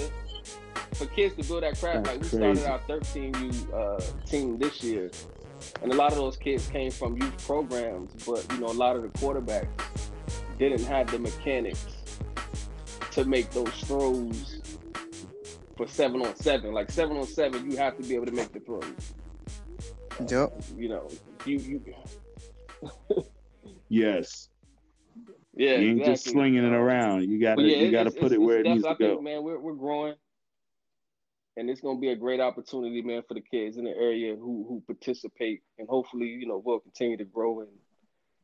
for kids to build that craft. like we started our 13U uh, team this year, and a lot of those kids came from youth programs. But you know, a lot of the quarterbacks didn't have the mechanics to make those throws for seven on seven. Like seven on seven, you have to be able to make the throws. Yep. You know, you you yes. Yeah, you ain't exactly. just swinging it um, around. You got to yeah, you got to put it where it needs to I think, go. man, we're we're growing, and it's gonna be a great opportunity, man, for the kids in the area who who participate, and hopefully, you know, we'll continue to grow and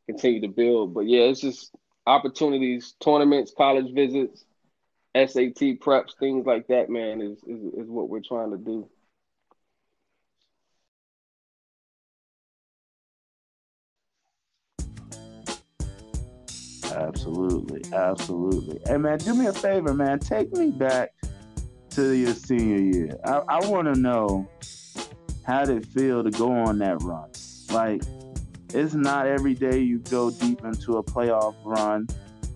continue to build. But yeah, it's just opportunities, tournaments, college visits, SAT preps, things like that, man, is is, is what we're trying to do. Absolutely, absolutely. Hey man, do me a favor, man. Take me back to your senior year. I, I want to know how did it feel to go on that run. Like, it's not every day you go deep into a playoff run.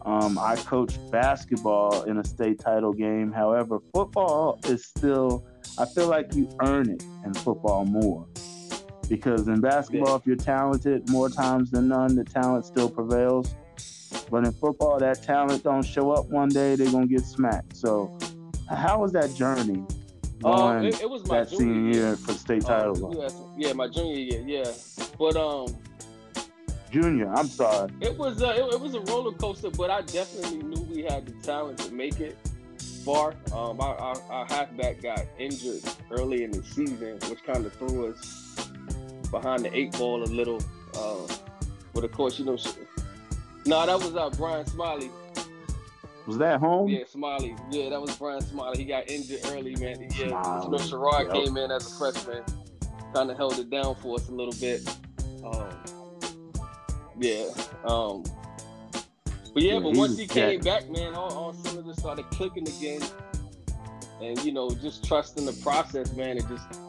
Um, I coached basketball in a state title game. However, football is still, I feel like you earn it in football more. Because in basketball, if you're talented, more times than none, the talent still prevails. But in football, that talent don't show up one day, they're going to get smacked. So, how was that journey Um, it, it was my that junior senior year. for the state Um, title? yeah, my junior year, yeah. But um, Junior, I'm sorry. It was a, it, it was a roller coaster, but I definitely knew we had the talent to make it far. Um, our, our, our halfback got injured early in the season, which kind of threw us behind the eight ball a little. Uh, but of course, you know, no, that was uh, Brian Smiley. Was that home? Yeah, Smiley. Yeah, that was Brian Smiley. He got injured early, man. Yeah, you know, Sherrod Yep. came in as a freshman, kind of held it down for us a little bit. Um, yeah. Um, but yeah, Yeah, but once he came back, man, all, all cylinders started clicking again. And, you know, just trusting the process, man, and just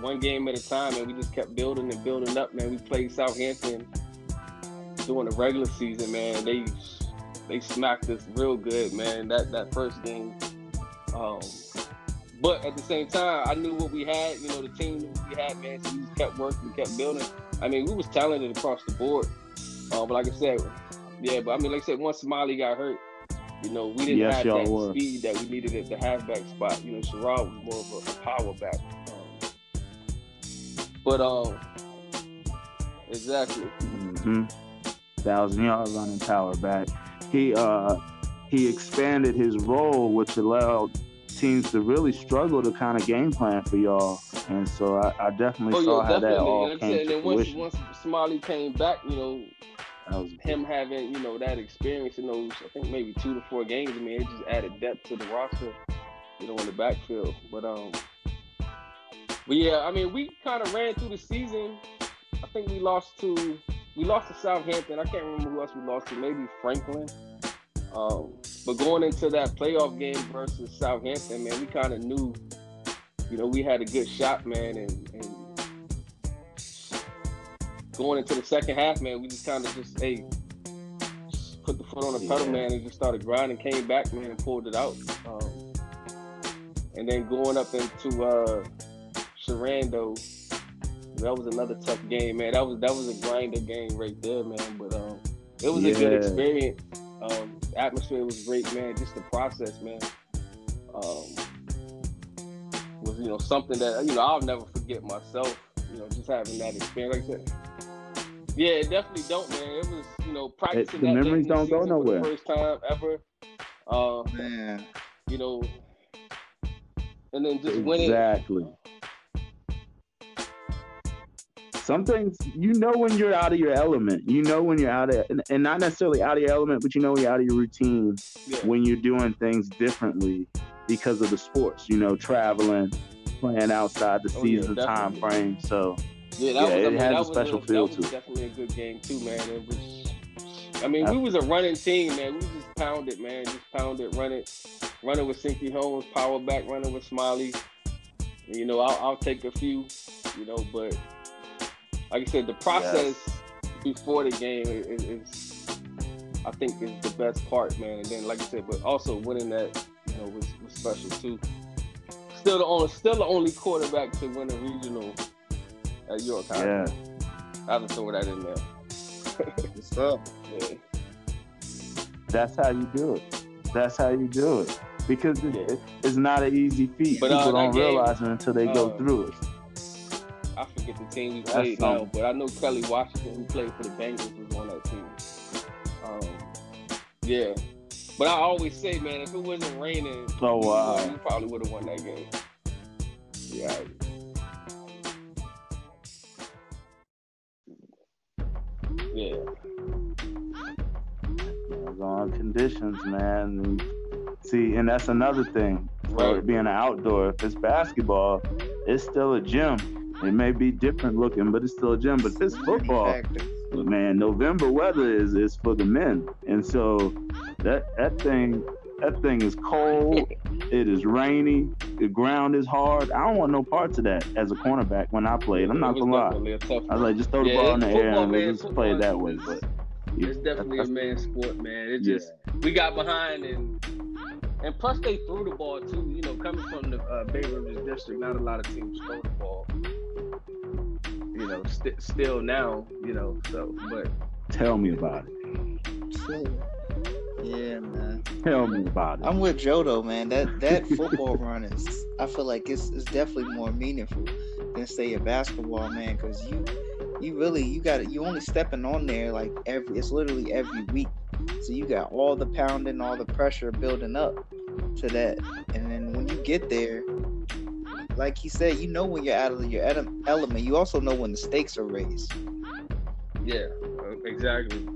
one game at a time, and we just kept building and building up, man. We played Southampton during the regular season, man. They they smacked us real good, man. That that first game. Um, but at the same time, I knew what we had. You know, the team we had, man. So we just kept working, kept building. I mean, we was talented across the board. Uh, but like I said, yeah. But I mean, like I said, once Smiley got hurt, you know, we didn't Yes, have that were. speed that we needed at the halfback spot. You know, Sherrod was more of a, power back. Um, but um, exactly. hmm Thousand yard running power back. He uh he expanded his role, which allowed teams to really struggle to kind of game plan for y'all. And so I, I definitely Oh saw yeah, how that all And, came and to then once once Smiley came back, you know, That was him having you know that experience in those I think maybe two to four games. I mean, it just added depth to the roster, you know, in the backfield. But um, but yeah, I mean, we kind of ran through the season. I think we lost to we lost to Southampton. I can't remember who else we lost to. Maybe Franklin. Um, but going into that playoff game versus Southampton, man, we kind of knew, you know, we had a good shot, man, and, and going into the second half, man, we just kind of just hey, just put the foot on the pedal, Yeah. man, and just started grinding. Came back, man, and pulled it out. Um, and then going up into uh, Sharando, that was another tough game, man. That was that was a grinder game right there, man. But um, it was a good experience. Um, atmosphere was great, man. Just the process, man. Um, was you know something that you know I'll never forget myself. You know, just having that experience. Like I said, yeah, it definitely don't, man. It was you know practicing the that memories don't go nowhere. First time ever. Uh, Man. you know, and then just winning. Exactly. Some things you know when you're out of your element. You know when you're out of, and, and not necessarily out of your element, but you know when you're out of your routine Yeah. when you're doing things differently because of the sports. You know, traveling, playing outside the Oh, yeah, season time frame. So Yeah, that Yeah, was, it I mean, has a special a, feel to it. definitely a good game too, man. It was. I mean, we was a running team, man. We just pounded, man. Just pounded, run it, running with Sinky Holmes, power back, running with Smiley. You know, I'll, I'll take a few, you know, but like I said, the process before the game is, is, I think, is the best part, man. And then, like I said, but also winning that, you know, was, was special too. Still the only, still the only quarterback to win a regional at York High. yeah, I just throw that in there. What's up? Yeah. that's how you do it. That's how you do it. Because Yeah. it- it's not an easy feat. But, uh, People that don't game, realize it until they go uh, through it. I forget the team we played now, but I know Kelly Washington, who played for the Bengals, was on that team. Um, Yeah. But I always say, man, if it wasn't raining, oh wow, we probably would have won that game. Yeah. Yeah. On conditions, man. See, and that's another thing. Right. being an outdoor, if it's basketball, it's still a gym. It may be different looking, but it's still a gym. But this football, man, November weather is is for the men, and so that that thing that thing is cold. it is rainy. The ground is hard. I don't want no parts of that as a cornerback when I played. I'm not gonna lie. I was like, just throw the yeah, ball in the air and man, just play it that way. But yeah, it's definitely a man's sport, man. It just yeah. we got behind and and plus they threw the ball too. You know, coming from the uh, Bay Rivers district, not a lot of teams throw the ball. You know, st- still now, you know. So, but tell me about it. Yeah, man. Tell me about it. I'm with Joe though, man. That that football run is, I feel like it's it's definitely more meaningful than say a basketball, man, because you you really you got you only stepping on there like every it's literally every week, so you got all the pounding, all the pressure building up to that, and then when you get there, like he said, you know when you're out of your element. You also know when the stakes are raised. Yeah, exactly.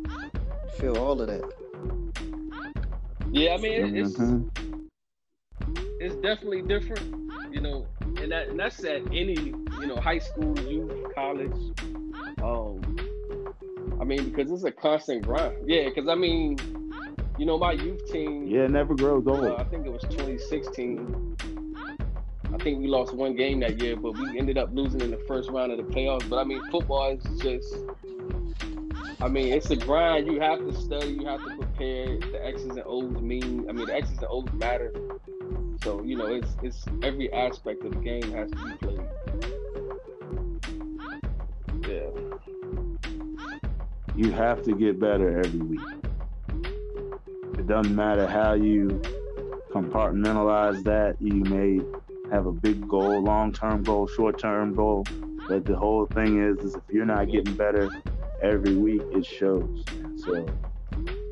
Feel all of that. Yeah, I mean it's mm-hmm. it's definitely different, you know, and that and that's at any you know high school, youth, college. Um, I mean because it's a constant grind. Yeah, because I mean, you know, my youth team. Yeah, never grows old. Uh, I think it was 2016. Think we lost one game that year, but we ended up losing in the first round of the playoffs. But I mean, football is just I mean, it's a grind. You have to study. You have to prepare. The X's and O's mean. I mean, the X's and O's matter. So you know, it's it's every aspect of the game has to be played. Yeah. You have to get better every week. It doesn't matter how you compartmentalize that. You may have a big goal, long-term goal, short-term goal, but the whole thing is, is if you're not getting better every week it shows. So,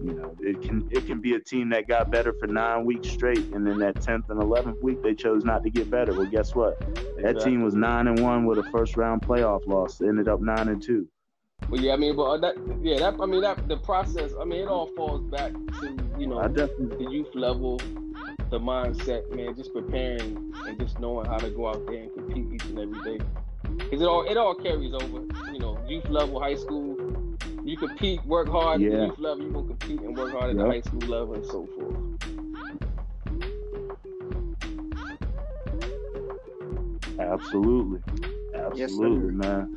you know, it can it can be a team that got better for nine weeks straight, and then that tenth and eleventh week they chose not to get better. Well, guess what? Exactly. That team was nine and one with a first round playoff loss. ended up nine and two. Well, yeah, I mean, but that, yeah, that, I mean, that the process. I mean, it all falls back to you know the youth level, the mindset, man, just preparing and just knowing how to go out there and compete each and every day. Because it all it all carries over. You know, youth level, high school, you compete, work hard yeah. at the youth level, you're gonna compete and work hard at yep. the high school level and so forth. Absolutely. Absolutely, yes, man.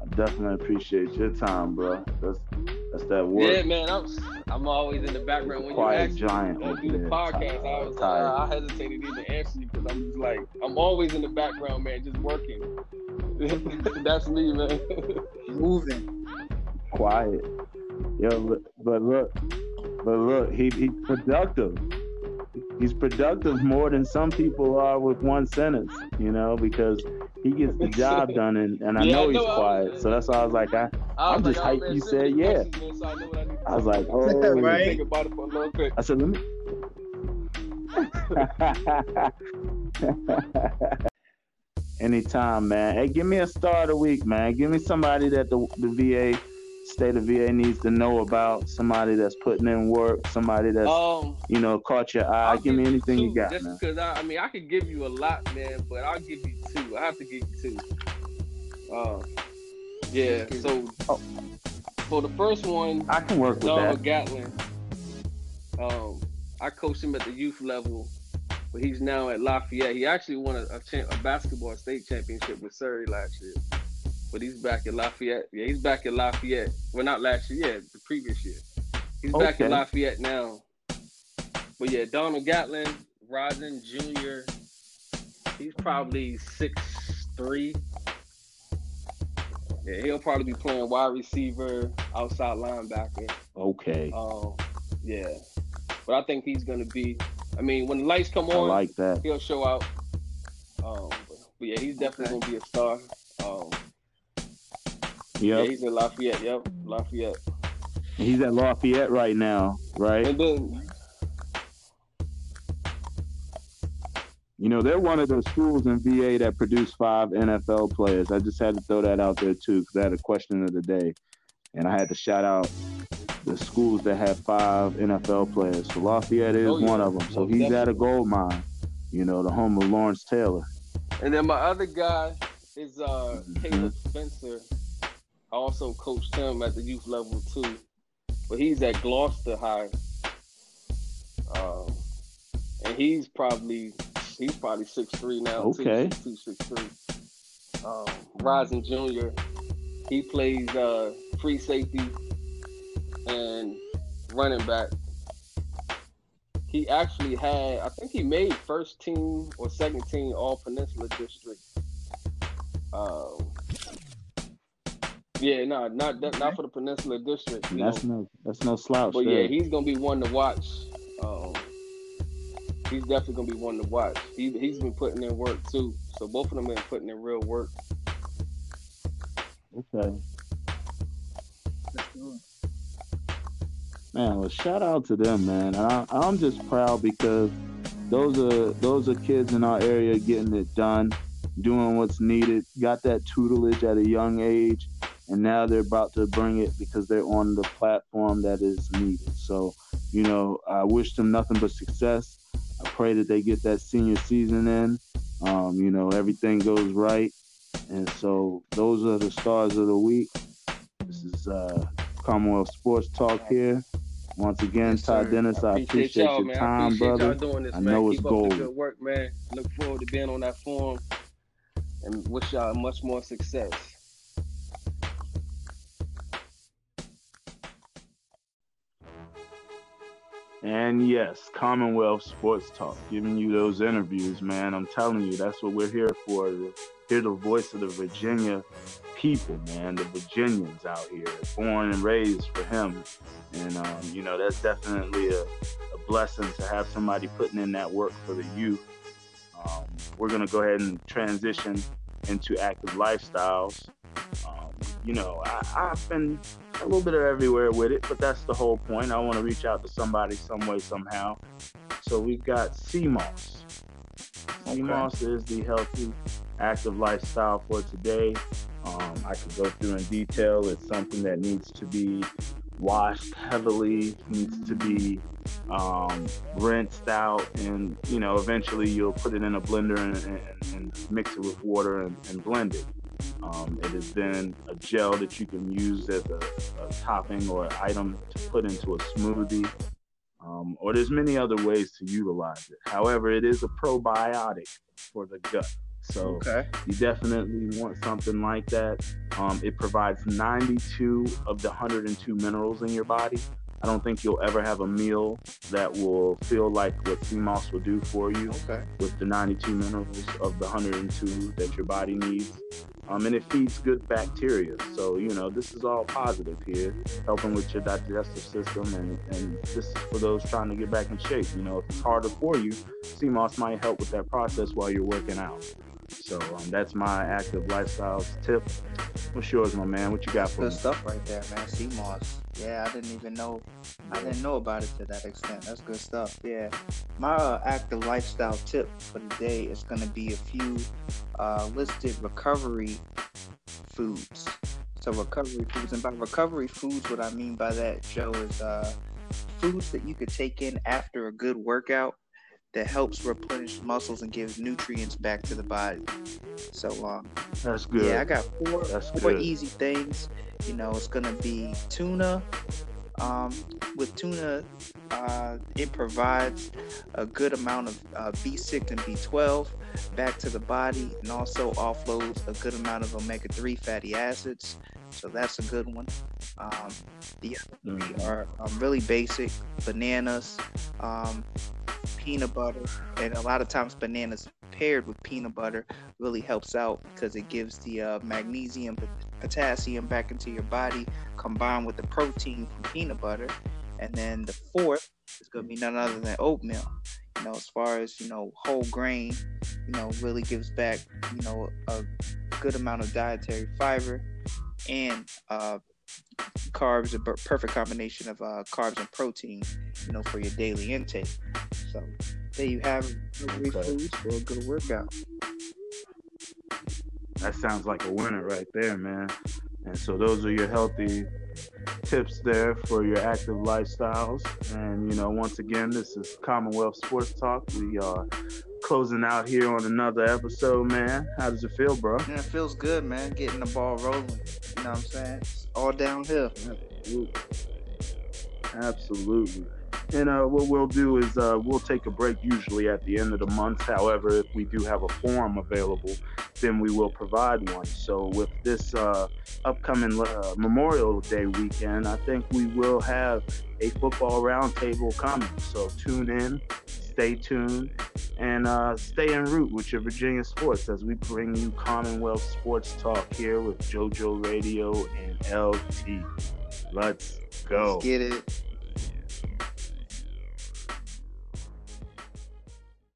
I definitely appreciate your time, bro. That's that's that work. Yeah, man. I'm I'm always in the background when Quiet you ask giant me to do the podcast. I was uh, I hesitated to even answer you because I'm just like I'm always in the background, man, just working. that's me, man. Moving quiet. Yo, but, but look, but look, he he's productive. He's productive more than some people are with one sentence, you know, because he gets the job done, and, and I yeah, know he's I know, quiet. I, so that's why I was like, I, I am just like, hyped. You said yeah. I, was like, oh, right. Think about it for a little bit. I said, let me. Anytime, man. Hey, give me a star of the week, man. Give me somebody that the, the VA state of VA needs to know about? Somebody that's putting in work, somebody that's um, you know caught your eye. I'll give me anything two, you got, just because I, I, mean I could give you a lot, man, but I'll give you two. I have to give you two. Uh, yeah. So oh. for the first one, I can work with Donald that. Gatlin. Um, I coached him at the youth level, but he's now at Lafayette. He actually won a, a, cha- a basketball state championship with Surrey last year but he's back at Lafayette. Yeah, he's back at Lafayette. Well, not last year, yeah, the previous year. He's okay. back at Lafayette now. But yeah, Donald Gatlin, Rosin Jr., he's probably six three. Yeah, he'll probably be playing wide receiver, outside linebacker. Okay. Um, yeah. But I think he's gonna be. I mean, when the lights come on, I like that. He'll show out. Um, but, but yeah, he's definitely gonna be a star. Um, Yep. Yeah, he's in Lafayette. Yep, Lafayette. He's at Lafayette right now, right? And then You know, they're one of those schools in VA that produce five NFL players. I just had to throw that out there too because I had a question of the day, and I had to shout out the schools that have five NFL players. So Lafayette is oh, yeah. one of them. So he's definitely. at a gold mine. You know, the home of Lawrence Taylor. And then my other guy is uh, mm-hmm. Caleb Spencer. I also coached him at the youth level too, but he's at Gloucester High, um, and he's probably He's probably six three now. Okay. Two six three. Um, Rising Junior. He plays uh, free safety and running back. He actually had, I think he made first team or second team All Peninsula District. Um, yeah, no, not not for the Peninsula District. That's know. no, that's no slouch. But there. yeah, he's gonna be one to watch. Um, he's definitely gonna be one to watch. He he's been putting in work too. So both of them been putting in real work. Okay. Man, well, shout out to them, man. I, I'm just proud because those are those are kids in our area getting it done, doing what's needed. Got that tutelage at a young age, and now they're about to bring it because they're on the platform that is needed. So, you know, I wish them nothing but success. I pray that they get that senior season in. Um, you know, everything goes right. And so those are the stars of the week. This is uh, Commonwealth Sports Talk here. Once again, yes, Ty Dennis, I, I appreciate, your man. time, I brother. This, I know Keep it's gold. good work, man. Look forward to being on that forum and wish y'all much more success. And yes, Commonwealth Sports Talk, giving you those interviews, man. I'm telling you, that's what we're here for. Hear the voice of the Virginia people, man, the Virginians out here, born and raised for him. And, um, you know, that's definitely a, a, blessing to have somebody putting in that work for the youth. Um, we're going to go ahead and transition into active lifestyles. Um, you know, I, I've been a little bit of everywhere with it, but that's the whole point. I want to reach out to somebody some way, somehow. So we've got Sea Moss. Okay. Sea Moss is the healthy, active lifestyle for today. Um, I could go through in detail. It's something that needs to be washed heavily, needs to be um, rinsed out, and you know, eventually you'll put it in a blender and, and, and mix it with water and, and blend it. Um, it is then a gel that you can use as a, a topping or item to put into a smoothie. Um, or there's many other ways to utilize it. However, it is a probiotic for the gut. So okay. you definitely want something like that. Um, it provides 92 of the 102 minerals in your body. I don't think you'll ever have a meal that will feel like what sea moss will do for you okay. with the 92 minerals of the 102 that your body needs. Um, and it feeds good bacteria. So, you know, this is all positive here, helping with your digestive system. And, and this is for those trying to get back in shape. You know, if it's harder for you, sea moss might help with that process while you're working out. So um, that's my active lifestyles tip. What's yours, my man? What you got for Good me? stuff right there, man. Sea moss. Yeah, I didn't even know. I didn't know about it to that extent. That's good stuff. Yeah. My uh, active lifestyle tip for the day is going to be a few uh, listed recovery foods. So recovery foods, and by recovery foods, what I mean by that, Joe, is uh, foods that you could take in after a good workout that helps replenish muscles and gives nutrients back to the body. So um, that's good. Yeah, I got four that's four good. easy things. You know, it's gonna be tuna. Um, with tuna, uh, it provides a good amount of uh, B6 and B12 back to the body, and also offloads a good amount of omega-3 fatty acids. So that's a good one. Um, the other three are um, really basic: bananas, um, peanut butter, and a lot of times bananas paired with peanut butter really helps out because it gives the uh, magnesium, potassium back into your body, combined with the protein from peanut butter. And then the fourth is going to be none other than oatmeal. You know, as far as you know, whole grain, you know, really gives back, you know, a good amount of dietary fiber and uh, carbs, a perfect combination of uh, carbs and protein, you know, for your daily intake. So there you have great okay. foods for a good workout. That sounds like a winner right there, man. And so those are your healthy tips there for your active lifestyles. And you know, once again, this is Commonwealth Sports Talk. We are closing out here on another episode, man. How does it feel, bro? Yeah, it feels good, man. Getting the ball rolling. You know what I'm saying? All downhill. Absolutely. Absolutely. And uh, what we'll do is uh, we'll take a break usually at the end of the month. However, if we do have a forum available, then we will provide one. So with this uh, upcoming uh, Memorial Day weekend, I think we will have a football roundtable coming. So tune in, stay tuned, and uh, stay en route with your Virginia sports as we bring you Commonwealth Sports Talk here with JoJo Radio and LT. Let's go. Let's get it.